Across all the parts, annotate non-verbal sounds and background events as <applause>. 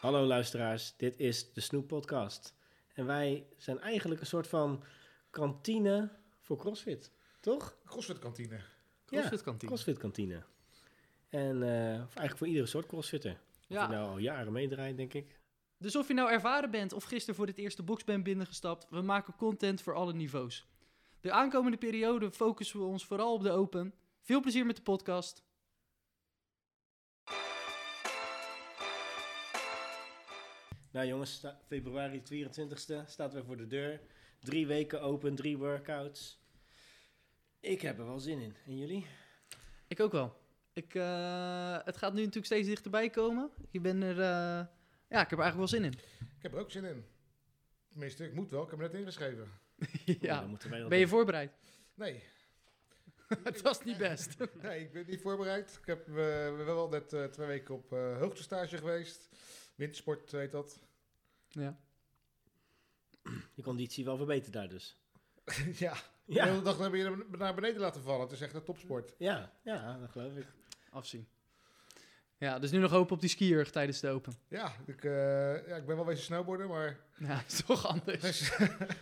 Hallo luisteraars, dit is de Snoep Podcast. En wij zijn eigenlijk een soort van kantine voor CrossFit, toch? CrossFit kantine. CrossFit kantine. CrossFit kantine. En eh, eigenlijk voor iedere soort CrossFitter. Of Ja. je nou al jaren meedraait, denk ik. Dus of je nou ervaren bent of gisteren voor dit eerste box bent binnengestapt, we maken content voor alle niveaus. De aankomende periode focussen we ons vooral op de open. Veel plezier met de podcast. Nou jongens, sta- februari 24ste staat weer voor de deur. Drie weken open, drie workouts. Ik heb er wel zin in. En jullie? Ik ook wel. Ik, eh, het gaat nu natuurlijk steeds dichterbij komen. Ik ben er, eh, ja, ik heb er eigenlijk wel zin in. Ik heb er ook zin in. Tenminste, ik moet wel. Ik heb me net ingeschreven. <laughs> Ja, dat Ben je voorbereid? Nee, <laughs> het was niet best. nee, ik ben niet voorbereid. Ik heb, eh, we ben wel net eh, twee weken op eh hoogtestage geweest. Wintersport heet dat. ja. Je conditie wel verbeterd daar dus. <laughs> ja, de Ja, hele dag hebben je hem naar beneden laten vallen. Het is echt een topsport. ja, ja dat geloof ik. Afzien. Ja, dus nu nog hopen op die skier tijdens de open. Ja, ik, eh, ja, ik ben wel wezen snowboarden, maar Ja, <laughs> is toch anders.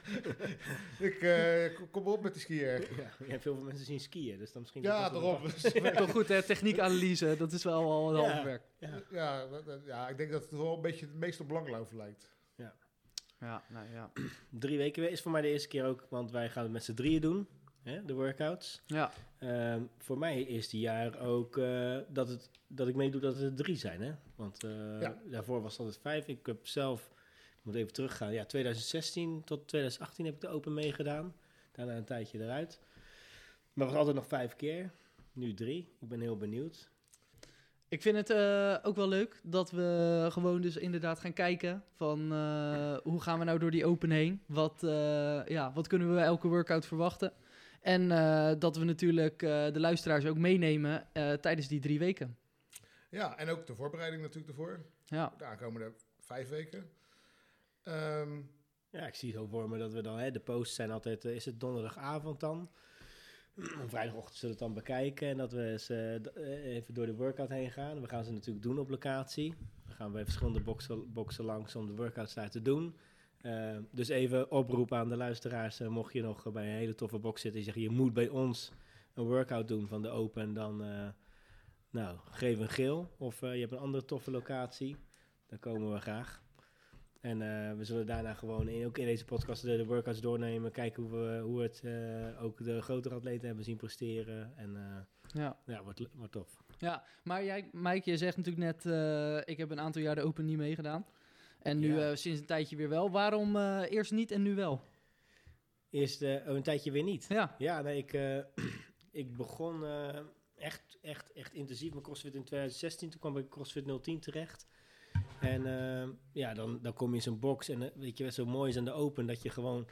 <laughs> ik eh, kom- op met die skier. <laughs> Ja, je hebt heel veel mensen zien skiën, dus dan misschien... Ja, daarom. Toch goed, hè? Techniekanalyse, dat is wel al een Ja. half werk. Ja. Ja, ja, ik denk dat het wel een beetje het meest op belangrijk lijkt. Ja, nou ja. Drie weken weer is voor mij de eerste keer ook, want wij gaan het met z'n drieën doen, hè, de workouts. Ja, Ehm, voor mij is die jaar ook eh, dat, het, dat ik meedoe dat het er drie zijn, hè? Want eh, Ja. daarvoor was het altijd vijf. Ik heb zelf, ik moet even teruggaan, ja, 2016 tot 2018 heb ik de Open meegedaan. Daarna een tijdje eruit. Maar het was altijd nog vijf keer. Nu drie. Ik ben heel benieuwd. Ik vind het eh, ook wel leuk dat we gewoon dus inderdaad gaan kijken van hoe gaan we nou door die open heen? Wat, ja, wat kunnen we elke workout verwachten? En eh, dat we natuurlijk eh, de luisteraars ook meenemen eh, tijdens die drie weken. Ja, en ook de voorbereiding natuurlijk ervoor. Ja, De aankomende vijf weken. Ehm, Ja, ik zie zo voor me dat we dan, hè, de posts zijn altijd, is het donderdagavond dan? <clears throat> Vrijdagochtend zullen we het dan bekijken en dat we eens, even door de workout heen gaan. We gaan ze natuurlijk doen op locatie. Dan gaan we bij verschillende boxen, boxen langs om de workouts daar te doen. Eh, dus even oproep aan de luisteraars, eh, mocht je nog bij een hele toffe box zitten en zeggen je moet bij ons een workout doen van de Open, dan eh, nou, geef een geel. Of eh, je hebt een andere toffe locatie, dan komen we graag. En we zullen daarna gewoon in, ook in deze podcast de, de workouts doornemen. Kijken hoe we hoe het ook de grotere atleten hebben zien presteren. En ja. ja, wordt, tof. ja. maar jij, Mike, je zegt natuurlijk net, ik heb een aantal jaar de open niet meegedaan. En nu Ja. eh, sinds een tijdje weer wel. Waarom eh, eerst niet en nu wel? Eerst eh, een tijdje weer niet. Ja, Ja, nee, ik, <clears throat> ik begon echt, echt, echt intensief met CrossFit in 2016. Toen kwam ik CrossFit 010 terecht. En ja, dan, dan kom je in zo'n box. En weet je wat zo mooi is aan de Open? Dat je gewoon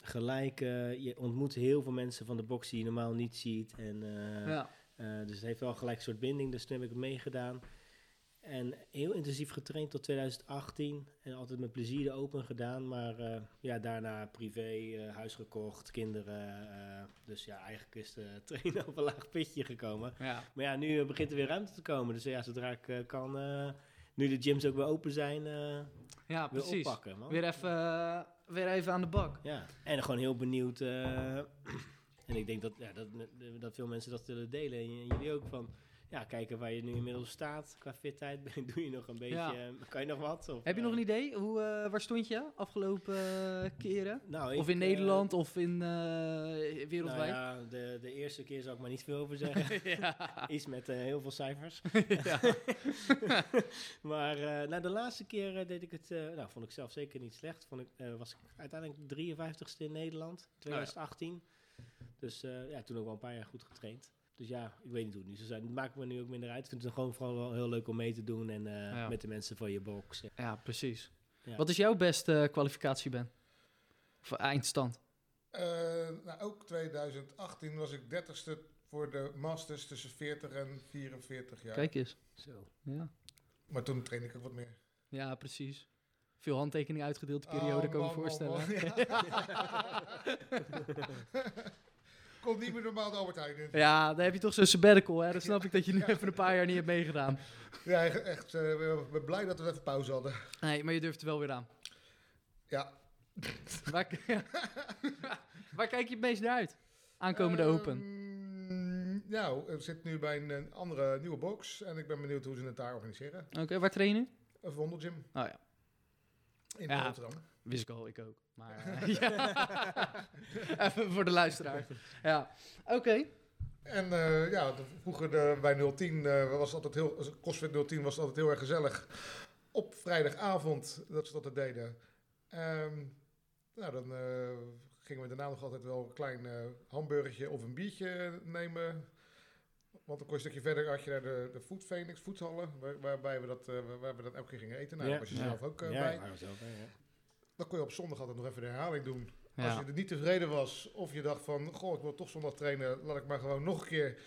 gelijk... je ontmoet heel veel mensen van de box die je normaal niet ziet. En, ja. dus het heeft wel gelijk een soort binding. Dus toen heb ik meegedaan. En heel intensief getraind tot 2018. En altijd met plezier de Open gedaan. Maar eh, ja, daarna privé, eh, huis gekocht, kinderen. eh, dus ja, eigenlijk is de <laughs> trainen op een laag pitje gekomen. ja. Maar ja, nu begint er weer ruimte te komen. Dus ja, zodra ik kan, nu de gyms ook weer open zijn, ja weer precies. oppakken. Man. Weer even, weer even aan de bak. Ja, en gewoon heel benieuwd. <clears throat> en ik denk dat, ja, dat, dat veel mensen dat zullen delen. En jullie ook van. Ja, kijken waar je nu inmiddels staat qua fitheid. <laughs> Doe je nog een beetje. Ja. eh, kan je nog wat? Of, Heb je nog eh, een idee? Hoe, eh, waar stond je afgelopen keren? Nou, Of in Nederland of in eh, nou wereldwijd? ja, de, de eerste keer zou ik maar niet veel over zeggen. <laughs> ja. Iets met heel veel cijfers. <laughs> maar nou, de laatste keer deed ik het, nou, vond ik zelf zeker niet slecht. Vond ik, was ik uiteindelijk 53ste in Nederland, 2018. Oh ja. Dus ja, toen ook wel een paar jaar goed getraind. Dus ja, ik weet niet hoe het nu zou zijn. Dat maakt me nu ook minder uit. Ik vind het gewoon vooral wel heel leuk om mee te doen en ja. met de mensen van je box. Ja, precies. Ja. Wat is jouw beste kwalificatie, Ben? Of eindstand? Uh, nou, ook 2018 was ik 30ste voor de Masters tussen 40 en 44 jaar. Kijk eens. Zo. Ja. Maar toen train ik ook wat meer. Ja, precies. Veel handtekeningen uitgedeeld de periode, oh, kan ik me voorstellen. Man, man. <laughs> Ja. <laughs> <laughs> Komt niet meer normaal de Albert Heijn in. Ja, dan heb je toch zo'n sabbatical, hè? Dan snap ik dat je nu even een paar jaar niet hebt meegedaan. Ja, echt. we zijn blij dat we even pauze hadden. Nee, maar je durft er wel weer aan. Ja. Waar, <laughs> waar kijk je het meest naar uit? Aankomende Open. Ehm, nou, ik zit nu bij een, andere nieuwe box. En ik ben benieuwd hoe ze het daar organiseren. Oké, waar train je nu? Een Wondergym Oh ja, in Ja. Rotterdam. Wist ik al, ik ook. Maar <laughs> eh, ja. <laughs> even voor de luisteraar. Ja, oké. En eh, ja, de- vroeger de, bij 010 eh, was het altijd heel, CrossFit 010 was het altijd heel erg gezellig. Op vrijdagavond dat ze dat deden. Ehm, nou, dan eh, gingen we daarna nog altijd wel een klein eh, hamburgertje of een biertje nemen. Want dan kon je een stukje verder had je naar de, de Food Phoenix, Foodhallen, waar, waarbij we dat, eh, waar we dat elke keer gingen eten. Nou, Ja. daar was je Ja. zelf ook eh, ja, bij. ja, waren we zelf bij, ja. Dan kon je op zondag altijd nog even de herhaling doen. Als je er niet tevreden was, of je dacht van, goh, ik wil toch zondag trainen, laat ik maar gewoon nog een keer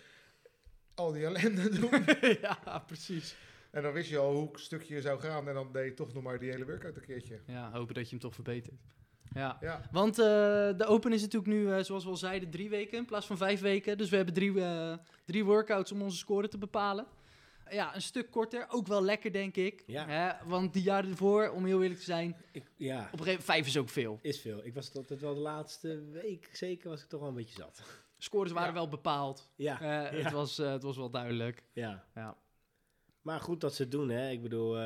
al die ellende <laughs> doen. <laughs> ja, precies. en dan wist je al hoe stukje zou gaan en dan deed je toch nog maar die hele workout een keertje. Ja, hopen dat je hem toch verbetert. Ja. Ja, Want eh, de Open is natuurlijk nu, eh, zoals we al zeiden, drie weken in plaats van vijf weken. Dus we hebben drie, eh, drie workouts om onze score te bepalen. Ja, een stuk korter. Ook wel lekker, denk ik. Ja. Hè? Want die jaren ervoor, om heel eerlijk te zijn, Ik, ja, op een gegeven moment vijf is ook veel. is veel. Ik was het altijd wel de laatste week, zeker was ik toch wel een beetje zat. Scores waren Ja. wel bepaald. Ja, Eh, het, was, eh, het was wel duidelijk. ja. Ja. Maar goed dat ze het doen, hè. Ik bedoel, eh,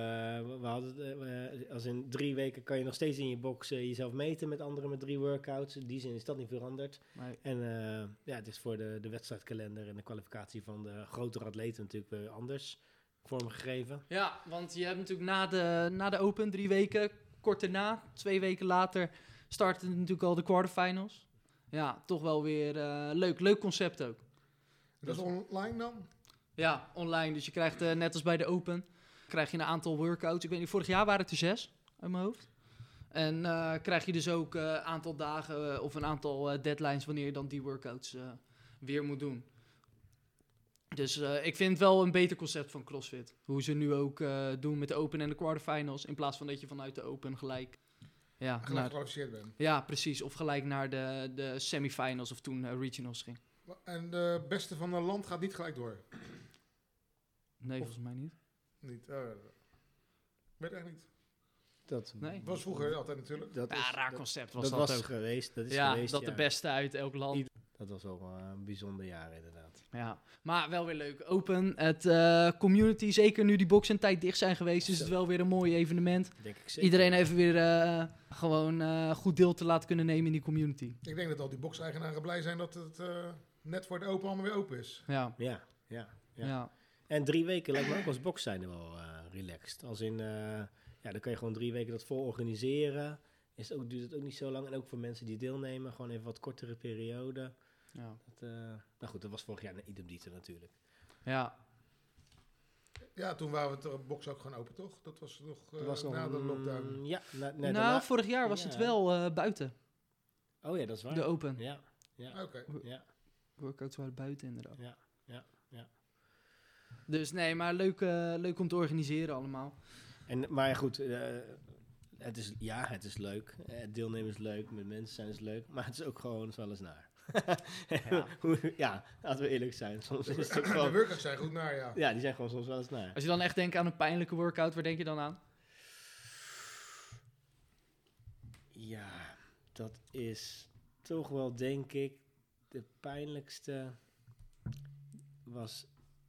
we hadden, eh, als in drie weken kan je nog steeds in je box eh, jezelf meten met anderen met drie workouts. In die zin is dat niet veranderd. Nee. En eh, ja, het is voor de, de wedstrijdkalender en de kwalificatie van de grotere atleten natuurlijk weer anders vormgegeven. Ja, want je hebt natuurlijk na de, na de Open drie weken, kort daarna, twee weken later, starten natuurlijk al de quarterfinals. Ja, toch wel weer eh, leuk. Leuk concept ook. dat is online dan? Ja, online. Dus je krijgt eh, net als bij de Open, krijg je een aantal workouts. Ik weet niet, vorig jaar waren het er zes uit mijn hoofd. En eh, krijg je dus ook een aantal dagen eh, of een aantal eh, deadlines wanneer je dan die workouts eh, weer moet doen. Dus eh, ik vind het wel een beter concept van CrossFit. Hoe ze nu ook eh, doen met de Open en de quarterfinals. In plaats van dat je vanuit de Open gelijk... Ja, Gelijk naar, gekwalificeerd ben. ja precies. Of gelijk naar de, de semifinals of toen eh, regionals ging. En de beste van het land gaat niet gelijk door. Nee, Of- volgens mij niet. Niet. weet echt niet. Dat Nee. was vroeger altijd natuurlijk. Dat Ja, is, raar dat, concept was dat dat, was ook. geweest. Dat is ja, geweest, dat ja. de beste uit elk land. Ieder- Dat was wel eh, een bijzonder jaar inderdaad. Ja, maar wel weer leuk. Open, het eh, community, zeker nu die box en tijd dicht zijn geweest, is het wel weer een mooi evenement. Denk ik zeker. Iedereen even weer eh, gewoon eh, goed deel te laten kunnen nemen in die community. Ik denk dat al die box-eigenaren blij zijn dat het eh, net voor de open allemaal weer open is. Ja, Ja, ja, ja. ja. En drie weken lijkt me ook als box zijn wel eh, relaxed. Als in, eh, ja, dan kan je gewoon drie weken dat vol organiseren. Is het ook, duurt het ook niet zo lang. En ook voor mensen die deelnemen, gewoon even wat kortere periode. ja. Dat, eh, nou goed, dat was vorig jaar een idem dieter natuurlijk. ja. Ja, toen waren we de box ook gewoon open, toch? Dat was nog, eh, Dat was nog na de lockdown. Ja, na, nee, nou, vorig jaar was het wel eh, buiten, Oh ja, dat is waar. de Open. Ja, ja, Oké. ja, Workouts waren buiten inderdaad. ja, ja, ja. Dus nee, maar leuk, eh, leuk om te organiseren allemaal. En, maar ja, goed, eh, het is, ja, het is leuk. Eh, deelnemen is leuk, met mensen zijn is leuk. Maar het is ook gewoon wel eens naar. <laughs> Ja. <laughs> Ja, laten we eerlijk zijn. Soms is het ook De gewoon... workouts zijn goed naar, ja. Ja, die zijn gewoon soms wel eens naar. Als je dan echt denkt aan een pijnlijke workout, waar denk je dan aan? Ja, dat is toch wel, denk ik, de pijnlijkste was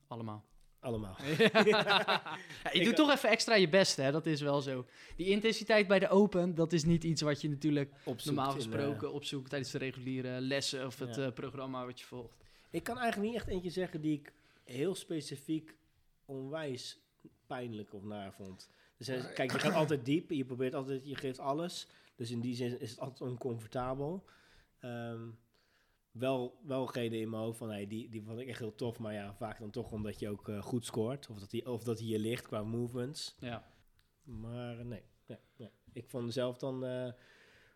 Allemaal. Allemaal. <laughs> Ja, je Ik- doet toch even extra je best, hè? Dat is wel zo. Die intensiteit bij de Open, dat is niet iets wat je natuurlijk Opzoekt normaal gesproken eh, opzoekt tijdens de reguliere lessen of het Ja. eh, programma wat je volgt. ik kan eigenlijk niet echt eentje zeggen die ik heel specifiek onwijs pijnlijk of naar vond. Dus Maar- kijk, je gaat altijd diep, je probeert altijd, je geeft alles. Dus in die zin is het altijd oncomfortabel. Ehm, wel, wel degene in mijn hoofd van, hey, die, die vond ik echt heel tof. Maar ja, vaak dan toch omdat je ook eh, goed scoort. Of dat, die, of dat hij je ligt qua movements. Ja. Maar eh, nee, nee, nee. Ik vond zelf dan eh,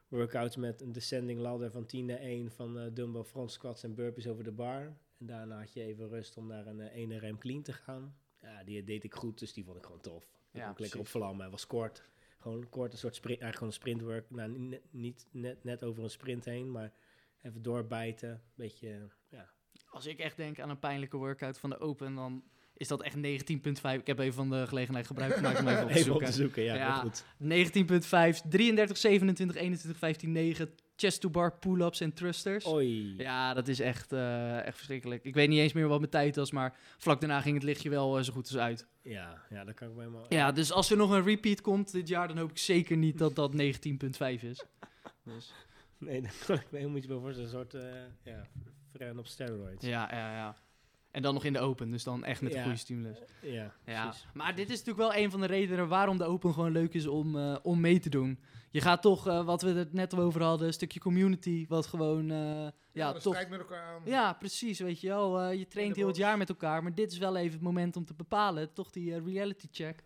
workouts met een descending ladder van 10 naar 1 van dumbbell front squats en burpees over de bar. En daarna had je even rust om naar een eh 1 rem clean te gaan. Ja, die deed ik goed, dus die vond ik gewoon tof. Ik Ja, ja, lekker op vlammen. Hij was kort. Gewoon kort, een soort sprint, eigenlijk gewoon een sprintwork. Nou, niet, niet net, net over een sprint heen, maar even doorbijten. Beetje, ja. Als ik echt denk aan een pijnlijke workout van de Open, dan is dat echt 19.5. Ik heb even van de gelegenheid gebruik gemaakt om even op te Even op zoeken. te zoeken, ja, goed. 19.5, 33, 27, 21, 15, 9. Chest to bar, pull-ups en thrusters. Oei. Ja, dat is echt, eh, echt verschrikkelijk. Ik weet niet eens meer wat mijn tijd was, maar vlak daarna ging het lichtje wel eh, zo goed als uit. Ja, ja, dat kan ik me helemaal... Ja, dus als er nog een repeat komt dit jaar, dan hoop ik zeker niet dat dat 19.5 is. <laughs> Dus, <laughs> Nee, daar kan ik me helemaal iets bij voorstellen. Een soort, eh ja, op steroids. ja, ja, ja. En dan nog in de open, dus dan echt met een Ja. goede stimulus. Ja, Ja, precies. maar dit is natuurlijk wel een van de redenen waarom de Open gewoon leuk is om, eh, om mee te doen. Je gaat toch, eh, wat we het net over hadden, een stukje community, wat gewoon, eh, ja, toch... met elkaar aan. Ja, precies, weet je wel. eh, je traint heel het jaar met elkaar, maar dit is wel even het moment om te bepalen. Toch die reality check.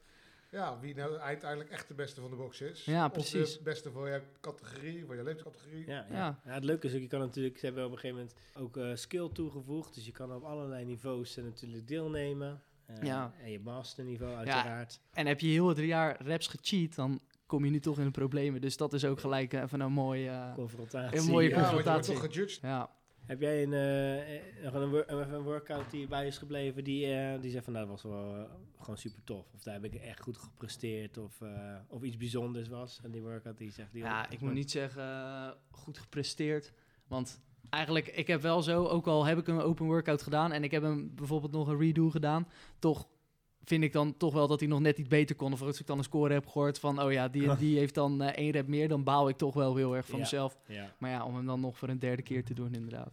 Ja, wie nou uiteindelijk echt de beste van de box is. Ja, Of precies. de beste voor jouw categorie, voor je leeftijdscategorie. Ja, ja. Ja. ja. het leuke is ook, je kan natuurlijk, ze hebben op een gegeven moment ook eh, skill toegevoegd. Dus je kan op allerlei niveaus natuurlijk deelnemen. Eh, Ja. En je masterniveau uiteraard. En heb je heel het jaar reps gecheat, dan kom je nu toch in de problemen. Dus dat is ook gelijk even een mooi... eh, Confrontatie. Een mooie Ja, want je wordt confrontatie. toch gejudged. ja. Heb jij een, nog een, een workout die bij is gebleven die, eh, die zegt van nou dat was wel eh, gewoon super tof. Of daar heb ik echt goed gepresteerd of, of iets bijzonders was. En die workout die zegt die Ja, ik moet niet zeggen goed gepresteerd. Want eigenlijk, ik heb wel zo, ook al heb ik een open workout gedaan en ik heb hem bijvoorbeeld nog een redo gedaan, toch vind ik dan toch wel dat hij nog net iets beter kon. Of als ik dan een score heb gehoord van, oh ja, die, en <laughs> die heeft dan eh, één rep meer, dan baal ik toch wel heel erg van Ja. mezelf. Ja, Maar ja, om hem dan nog voor een derde keer te doen, inderdaad.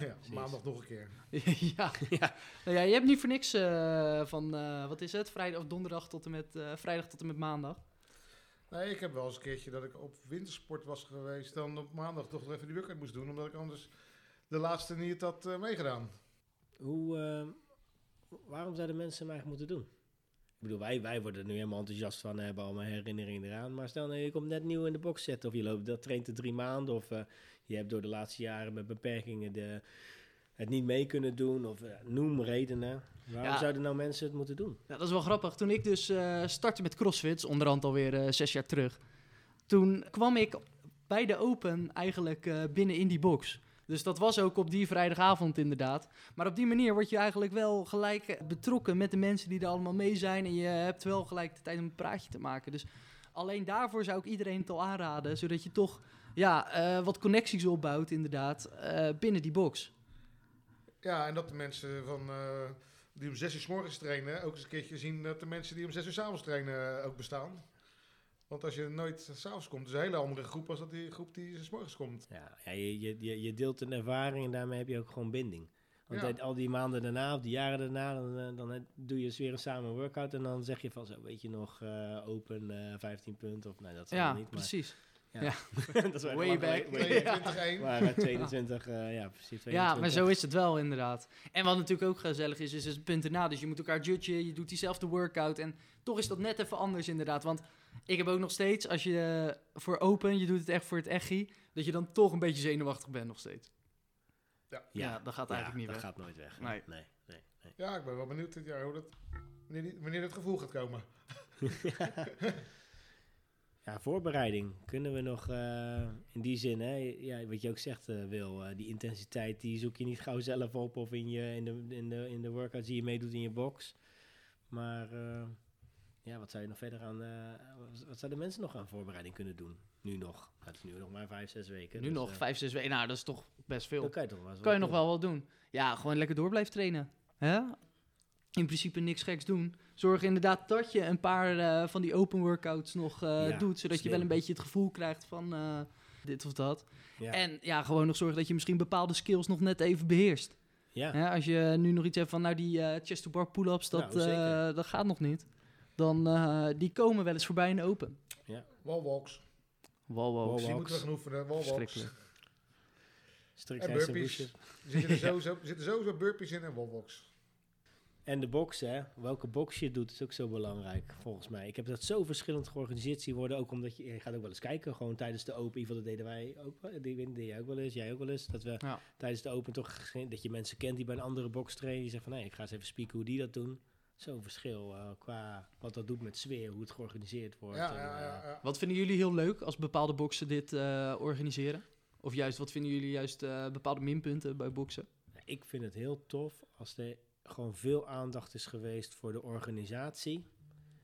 ja, maandag nog een keer. <laughs> ja. <laughs> Ja. Nou ja, je hebt niet voor niks eh, van, eh, wat is het, vrijdag of donderdag tot en met, eh, vrijdag tot en met maandag. Nee, ik heb wel eens een keertje dat ik op wintersport was geweest. Dan op maandag toch nog even die workout moest doen. Omdat ik anders de laatste niet had eh, meegedaan. Hoe, eh, waarom zouden mensen eigenlijk moeten doen? Ik bedoel, wij, wij worden er nu helemaal enthousiast van, hebben allemaal herinneringen eraan. Maar stel nou, je komt net nieuw in de box zetten of je loopt, dat traint er drie maanden. Of eh, je hebt door de laatste jaren met beperkingen de, het niet mee kunnen doen. Of eh, noem redenen. Waarom Ja. zouden nou mensen het moeten doen? Ja, dat is wel grappig. Toen ik dus eh, startte met CrossFit, onderhand alweer eh zes jaar terug, toen kwam ik bij de Open eigenlijk eh, binnen in die box. Dus dat was ook op die vrijdagavond inderdaad. Maar op die manier word je eigenlijk wel gelijk eh, betrokken met de mensen die er allemaal mee zijn. En je hebt wel gelijk de tijd om een praatje te maken. Dus alleen daarvoor zou ik iedereen het al aanraden. Zodat je toch ja, eh, wat connecties opbouwt inderdaad eh, binnen die box. Ja, en dat de mensen van, die om zes uur 's morgens trainen... ook eens een keertje zien dat de mensen die om zes uur avonds trainen ook bestaan. Want als je nooit s'avonds komt, is een hele andere groep... als dat die groep die 's morgens komt. Ja, ja je, je, je, je deelt een ervaring en daarmee heb je ook gewoon binding. Want Ja. al die maanden daarna, of die jaren daarna, dan, eh, dan eh, doe je dus weer een samen workout. En dan zeg je van zo, weet je nog, eh, open eh 15 punten. Of nee, dat zal Ja, niet, maar... precies. <laughs> dat is Way back. geleden. <laughs> 22-1. Maar eh, 22, eh, ja precies. 22. Ja, maar zo is het wel inderdaad. En wat natuurlijk ook gezellig is, is het punt erna. Dus je moet elkaar judgen, je doet diezelfde workout. En toch is dat net even anders inderdaad. Want ik heb ook nog steeds, als je eh, voor open, je doet het echt voor het echi, dat je dan toch een beetje zenuwachtig bent nog steeds. Ja, dat gaat eigenlijk niet dat weg. gaat nooit weg. Nee. Nee, nee. Ja, ik ben wel benieuwd dit jaar hoe dat, wanneer, die- wanneer dat gevoel gaat komen. <laughs> Ja, voorbereiding. Kunnen we nog eh, in die zin, hè, ja, wat je ook zegt, eh, Wil, eh, die intensiteit, die zoek je niet gauw zelf op of in, je, in, de, in, de, in de workouts die je meedoet in je box. Maar eh, ja, wat zou je nog verder aan, eh, wat- zouden mensen nog aan voorbereiding kunnen doen? Nu nog. Het is nu nog maar vijf, zes weken. Nu dus, nog eh, vijf, zes weken. Nou, dat is toch best veel. Kan je toch wel kan je nog wel wat doen. Ja, gewoon lekker door blijven trainen. Hè? In principe niks geks doen. Zorg inderdaad dat je een paar eh, van die open workouts nog Ja, doet. Zodat je wel een beetje het gevoel krijgt van dit of dat. Ja. En ja, gewoon nog zorgen dat je misschien bepaalde skills nog net even beheerst. ja. Als je nu nog iets hebt van, nou die eh, chest to bar pull-ups, dat, Nou, eh, dat gaat nog niet. Dan eh, die komen wel eens voorbij in de open. Wallwalks. Wow, Dus die wow. moeten we gaan oefenen. Wallwalks. Strikt En burpees. Er zitten <laughs> sowieso, er zitten sowieso burpees in en wallwalks. En de box, hè. Welke box je doet, is ook zo belangrijk, volgens mij. Ik heb dat zo verschillend georganiseerd zien worden. Ook omdat je, je gaat ook wel eens kijken, gewoon tijdens de Open. In ieder geval, dat deden wij ook. Die deed jij ook wel eens, jij ook wel eens. Dat we Ja. tijdens de Open toch, dat je mensen kent die bij een andere box trainen. Die zeggen van, nee, ik ga eens even spieken hoe die dat doen. Zo'n verschil eh, qua wat dat doet met sfeer, hoe het georganiseerd wordt. Ja, en, ja, eh, ja. Wat vinden jullie heel leuk als bepaalde boxen dit eh, organiseren? Of juist, wat vinden jullie juist eh, bepaalde minpunten bij boksen? Ik vind het heel tof als er gewoon veel aandacht is geweest voor de organisatie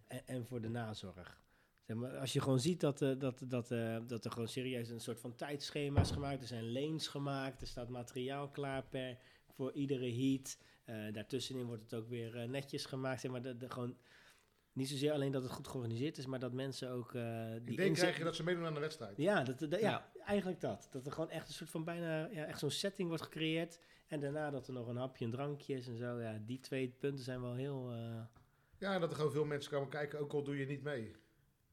en, en voor de nazorg. Zeg maar, als je gewoon ziet dat, dat, dat, eh, dat er gewoon serieus een soort van tijdschema is gemaakt. Er zijn lanes gemaakt, er staat materiaal klaar per, voor iedere heat. Eh, daartussenin wordt het ook weer eh, netjes gemaakt. Zeg maar, de, de, gewoon, niet zozeer alleen dat het goed georganiseerd is, maar dat mensen ook... eh die Ik denk inzet- krijg je dat ze meedoen aan de wedstrijd. ja, dat, dat- ja, Ja. eigenlijk dat. Dat er gewoon echt een soort van bijna ja, echt zo'n setting wordt gecreëerd. En daarna dat er nog een hapje en drankje is en zo. Ja, die twee punten zijn wel heel... eh, Ja, en dat er gewoon veel mensen komen kijken, ook al doe je niet mee.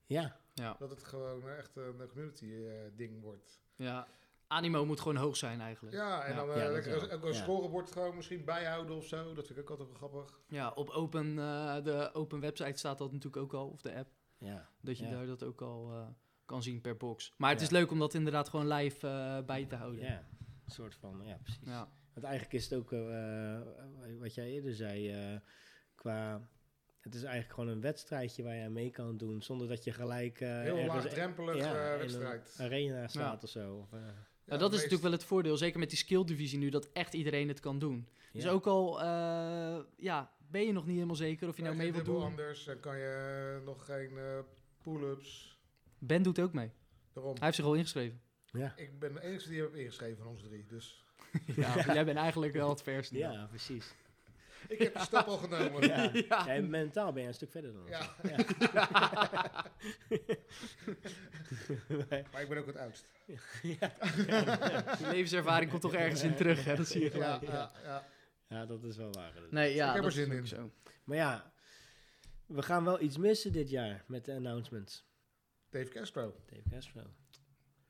ja, Ja. Dat het gewoon echt een community eh, ding wordt. ja. Animo moet gewoon hoog zijn eigenlijk. Ja, en Ja. dan Ja, eh, ook een Ja. scorebord gewoon misschien bijhouden of zo. Dat vind ik ook altijd wel grappig. Ja, op open, eh, de open website staat dat natuurlijk ook al, of de app. ja. Dat je Ja. daar dat ook al eh, kan zien per box. Maar het Ja. is leuk om dat inderdaad gewoon live bij te houden. Ja, een soort van, ja, precies. Ja. Want eigenlijk is het ook, eh, wat jij eerder zei, eh, qua... Het is eigenlijk gewoon een wedstrijdje waar je aan mee kan doen, zonder dat je gelijk... eh, Heel ergens laagdrempelig ja, eh, wedstrijd. een arena staat Ja. of zo. Of, eh, Nou, dat is meest- natuurlijk wel het voordeel, zeker met die skill divisie nu, dat echt iedereen het kan doen. Dus ook al eh, ja, ben je nog niet helemaal zeker of je nou mee wilt doen. anders en kan je nog geen eh, pull-ups. Ben doet ook mee. Daarom. Hij heeft zich al ingeschreven. Ja. Ik ben de enige die heb ingeschreven van ons drie. Dus <laughs> ja, <laughs> jij bent eigenlijk wel het verste. ja, precies. Ik heb de stap al genomen. Ja. Ja. Ja, mentaal ben je een stuk verder dan ons. Ja. Ja. <laughs> Maar ik ben ook het oudst. Die levenservaring komt toch ergens in terug, hè? dat zie je Ja, gelijk. ja, ja. Ja, dat is wel waar. Nee, ja, Ik heb er zin in. zo. Maar ja, we gaan wel iets missen dit jaar met de announcements. Dave Castro. Dave Castro.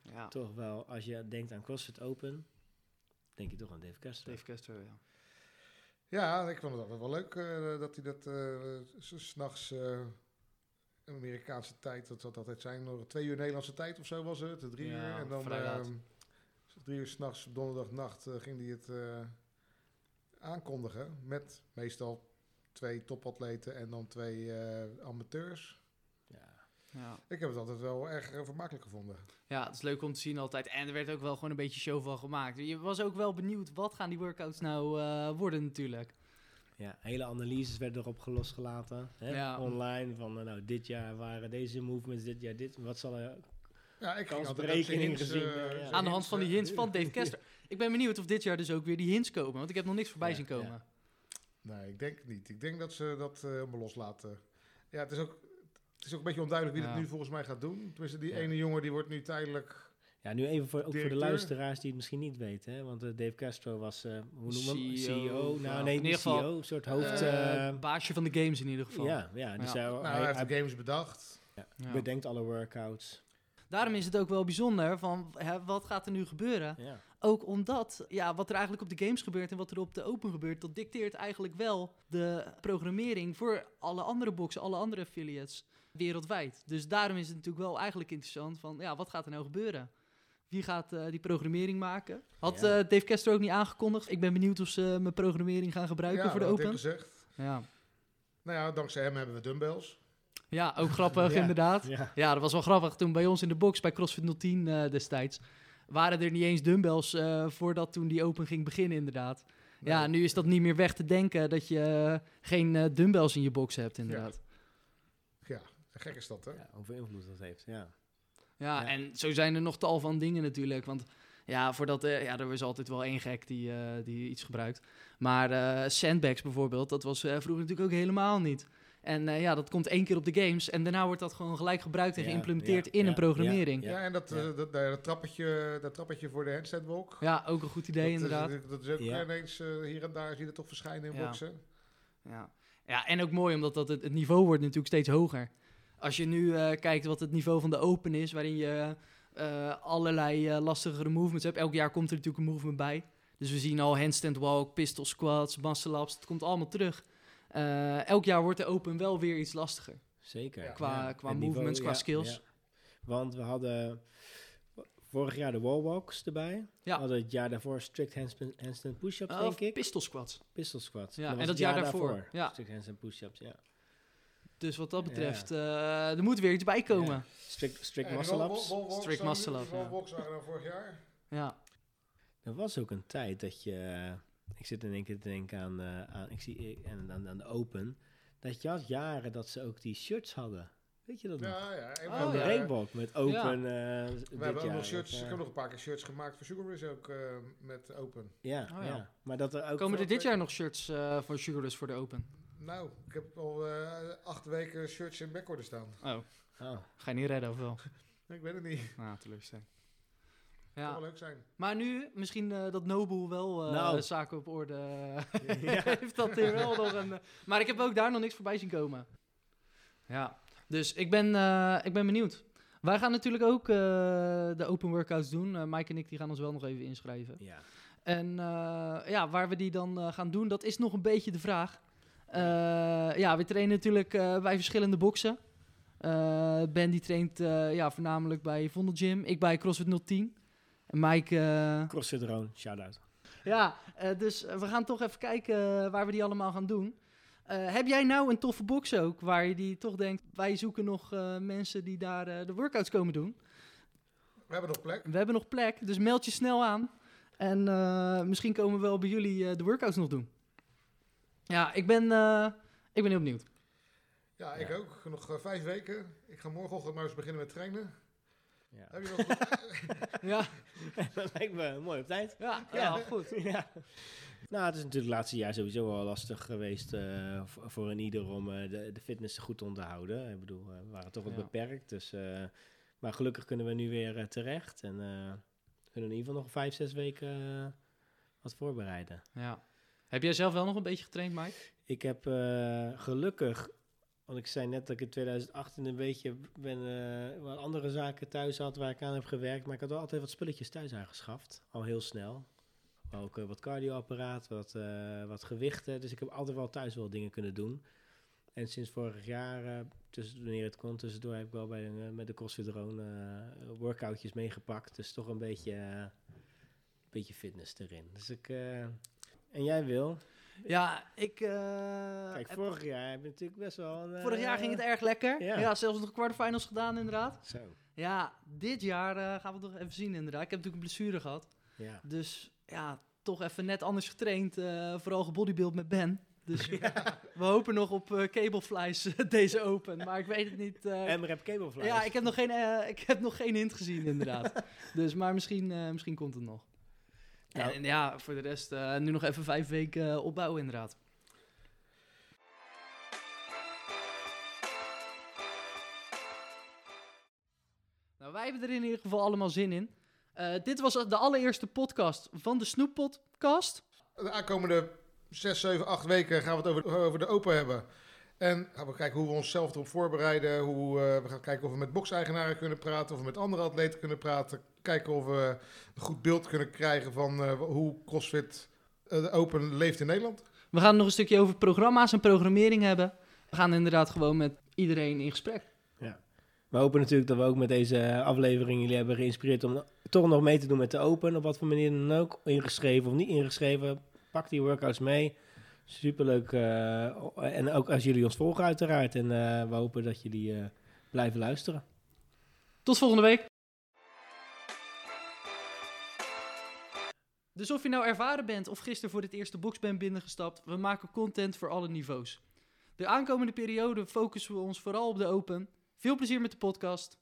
Ja, Toch wel, als je denkt aan CrossFit Open, denk je toch aan Dave Castro. Dave Castro, ja. Ja, ik vond het altijd wel leuk eh, dat hij dat eh, s- s'nachts eh Amerikaanse tijd, dat zat altijd zijn, nog twee uur Nederlandse tijd of zo was het, de drie Ja, uur. En dan ehm, drie uur s'nachts op donderdagnacht eh, ging hij het eh, aankondigen met meestal twee topatleten en dan twee eh, amateurs. Ja. Ik heb het altijd wel erg eh, vermakelijk gevonden. ja, het is leuk om te zien altijd. En er werd ook wel gewoon een beetje show van gemaakt. Je was ook wel benieuwd, wat gaan die workouts nou eh, worden natuurlijk. ja, hele analyses werden erop losgelaten. Hè? Ja. Online van, eh, nou, dit jaar waren deze movements, dit jaar dit. Wat zal er... Ja, ik ook zijn gezien, ja. Aan de hand van die hints van Dave <laughs> Castro. Ik ben benieuwd of dit jaar dus ook weer die hints komen. Want ik heb nog niks voorbij Ja, zien komen. ja. Nee, ik denk niet. Ik denk dat ze dat eh, helemaal loslaten. Ja, het is ook, het is ook een beetje onduidelijk wie Ja. het nu volgens mij gaat doen. Tenminste, die Ja. ene jongen die wordt nu tijdelijk... Ja, nu even voor, ook voor de luisteraars die het misschien niet weten. Hè? Want eh, Dave Castro was, eh, hoe noemen we hem? CEO, CEO. Nou, nee, In niet ieder geval, CEO. Een soort hoofd... Eh, baasje van de games in ieder geval. ja, ja, zei, Nou, hij, hij heeft hij de games bedacht. Ja. bedenkt alle workouts. Daarom is het ook wel bijzonder van hè, wat gaat er nu gebeuren. Ja. Ook omdat ja, wat er eigenlijk op de games gebeurt en wat er op de open gebeurt, dat dicteert eigenlijk wel de programmering voor alle andere boxen, alle andere affiliates wereldwijd. Dus daarom is het natuurlijk wel eigenlijk interessant van ja, wat gaat er nou gebeuren? Wie gaat eh, die programmering maken? Had Ja. eh, Dave Castro ook niet aangekondigd? Ik ben benieuwd of ze mijn programmering gaan gebruiken ja, voor de dat had ik open. gezegd. Ja. Nou ja, dankzij hem hebben we dumbbells. ja, ook grappig <laughs> Ja. inderdaad. Ja. Ja, dat was wel grappig. Toen bij ons in de box bij CrossFit 010 eh, destijds... waren er niet eens dumbbells eh, voordat toen die open ging beginnen inderdaad. Ja, nu is dat niet meer weg te denken dat je eh, geen eh, dumbbells in je box hebt inderdaad. Ja, gek is dat, hè? ja, hoeveel invloed dat heeft, ja. Ja, Ja. en zo zijn er nog tal van dingen natuurlijk. Want ja, voordat, eh, ja, er is altijd wel één gek die, eh, die iets gebruikt. Maar eh, sandbags bijvoorbeeld, dat was eh, vroeger natuurlijk ook helemaal niet. En eh, ja, dat komt één keer op de games. En daarna wordt dat gewoon gelijk gebruikt en Ja, geïmplementeerd ja, in ja, een programmering. Ja, Ja, en dat, Ja. eh, dat, ja, dat, trappetje, dat trappetje voor de handstand walk. ook een goed idee dat, inderdaad. Is, dat is ook Ja. ineens hier en daar zie je dat toch verschijnen in Ja. boxen. Ja. ja, en ook mooi omdat dat het, het niveau wordt natuurlijk steeds hoger. Als je nu eh, kijkt wat het niveau van de Open is, waarin je eh, allerlei eh, lastigere movements hebt. Elk jaar komt er natuurlijk een movement bij. Dus we zien al handstand walk, pistol squats, muscle ups. Het komt allemaal terug. Eh, elk jaar wordt de Open wel weer iets lastiger. Zeker. Ja. Qua- qua movements, qua ja, skills. ja. Want we hadden vorig jaar de wallwalks erbij. Ja. We hadden het jaar daarvoor strict handstand, handstand push-ups, Uh, denk ik. pistol squats. Pistol squats. Ja, en het dat jaar daarvoor, ja. Strict handstand push-ups, ja. Dus wat dat Ja. betreft, eh, er moet weer iets bij komen. Strict, strict die muscle ups. Strict dan- muscle up, ja. dan vorig jaar. Ja. Er was ook een tijd dat je... eh, ik zit in één keer te denken aan, eh, aan, ik zie, en aan, aan de Open. Dat je had jaren dat ze ook die shirts hadden. Weet je dat nog? Ja, ja. En Oh, Van de ja. Reebok met Open. Ja. eh, We dit hebben nog shirts, of, ik eh, heb nog een paar keer shirts gemaakt voor Sugar Rush ook eh, met Open. Ja, Oh, ja. ja. Maar dat er ook... Komen er voor- dit jaar nog shirts eh van Sugar Rush voor de Open? Nou, ik heb al eh, acht weken shirts in backorder staan. Oh, Oh. ga je niet redden of wel? <laughs> Ik weet het niet. Nou, teleurstelling. Kan Ja, wel leuk zijn. maar nu misschien eh, dat Noble wel eh, Nou. zaken op orde <laughs> Ja. <laughs> heeft. Dat hier wel nog een... maar ik heb ook daar nog niks voorbij zien komen. Ja, dus ik ben, eh, ik ben benieuwd. Wij gaan natuurlijk ook eh, de open workouts doen. Mike en ik die gaan ons wel nog even inschrijven. Ja. En eh, ja, waar we die dan gaan doen, dat is nog een beetje de vraag. Eh, ja, we trainen natuurlijk eh, bij verschillende boxen. Eh, ben die traint eh, ja, voornamelijk bij Vondel Gym. Ik bij CrossFit 010. En Mike... eh, CrossFit Drone, shout-out. ja, eh, dus we gaan toch even kijken waar we die allemaal gaan doen. Eh, heb jij nou een toffe box ook, waar je die toch denkt... wij zoeken nog eh, mensen die daar de workouts komen doen? We hebben nog plek. We hebben nog plek, dus meld je snel aan. En eh, misschien komen we wel bij jullie eh, de workouts nog doen. Ja, ik ben, eh, ik ben heel benieuwd. Ja, ik Ja. ook. Nog eh, vijf weken. Ik ga morgenochtend maar eens beginnen met trainen. Ja. Heb je nog... <laughs> Ja, <laughs> dat lijkt me mooi op tijd. ja, ja goed. <laughs> ja. Nou, het is natuurlijk het laatste jaar sowieso wel lastig geweest eh, voor, voor een ieder om eh, de, de fitness goed te onderhouden. Ik bedoel, eh, we waren toch wat Ja. beperkt. Dus, eh, maar gelukkig kunnen we nu weer eh, terecht. En eh, kunnen in ieder geval nog vijf, zes weken wat voorbereiden. Ja. Heb jij zelf wel nog een beetje getraind, Mike? Ik heb eh, gelukkig, want ik zei net dat ik in 2018 een beetje ben, eh, wat andere zaken thuis had waar ik aan heb gewerkt. Maar ik had wel altijd wat spulletjes thuis aangeschaft, al heel snel. Ook eh, wat cardioapparaat, wat, wat gewichten. Dus ik heb altijd wel thuis wel dingen kunnen doen. En sinds vorig jaar, tussen, wanneer het kon, tussendoor heb ik wel bij eh, met de CrossFit Drone workoutjes meegepakt. Dus toch een beetje, beetje fitness erin. Dus ik... en jij wil? Ja, ik... eh, Kijk, heb- vorig jaar heb je natuurlijk best wel een... vorig jaar eh, ging het erg lekker. Ja, ja. zelfs nog kwartfinals gedaan inderdaad. Zo, Ja, dit jaar eh, gaan we toch even zien inderdaad. Ik heb natuurlijk een blessure gehad. ja. Dus ja, toch even net anders getraind. eh, vooral gebodybuild met Ben. Dus <laughs> we hopen nog op eh cableflies deze open. Maar ik weet het niet. eh, En heb cableflies. ja, ik heb, nog geen, ik heb nog geen hint gezien inderdaad. <laughs> dus, maar misschien, misschien komt het nog. Nou. En, ja, voor de rest eh, nu nog even vijf weken eh, opbouwen inderdaad. Nou, wij hebben er in ieder geval allemaal zin in. Eh, dit was de allereerste podcast van de Snoep Podcast. De aankomende 6, 7, 8 weken gaan we het over, over de Open hebben. En gaan we kijken hoe we onszelf erop voorbereiden. Hoe, eh, we gaan kijken of we met bokseigenaren kunnen praten. Of we met andere atleten kunnen praten. Kijken of we een goed beeld kunnen krijgen van eh, hoe CrossFit eh, Open leeft in Nederland. We gaan nog een stukje over programma's en programmering hebben. We gaan inderdaad gewoon met iedereen in gesprek. We hopen natuurlijk dat we ook met deze aflevering jullie hebben geïnspireerd om toch nog mee te doen met de Open. Op wat voor manier dan ook. Ingeschreven of niet ingeschreven. Pak die workouts mee. Superleuk. eh, en ook als jullie ons volgen uiteraard. En eh, we hopen dat jullie eh, blijven luisteren. Tot volgende week. Dus of je nou ervaren bent of gisteren voor het eerste box bent binnengestapt, we maken content voor alle niveaus. De aankomende periode focussen we ons vooral op de open. Veel plezier met de podcast.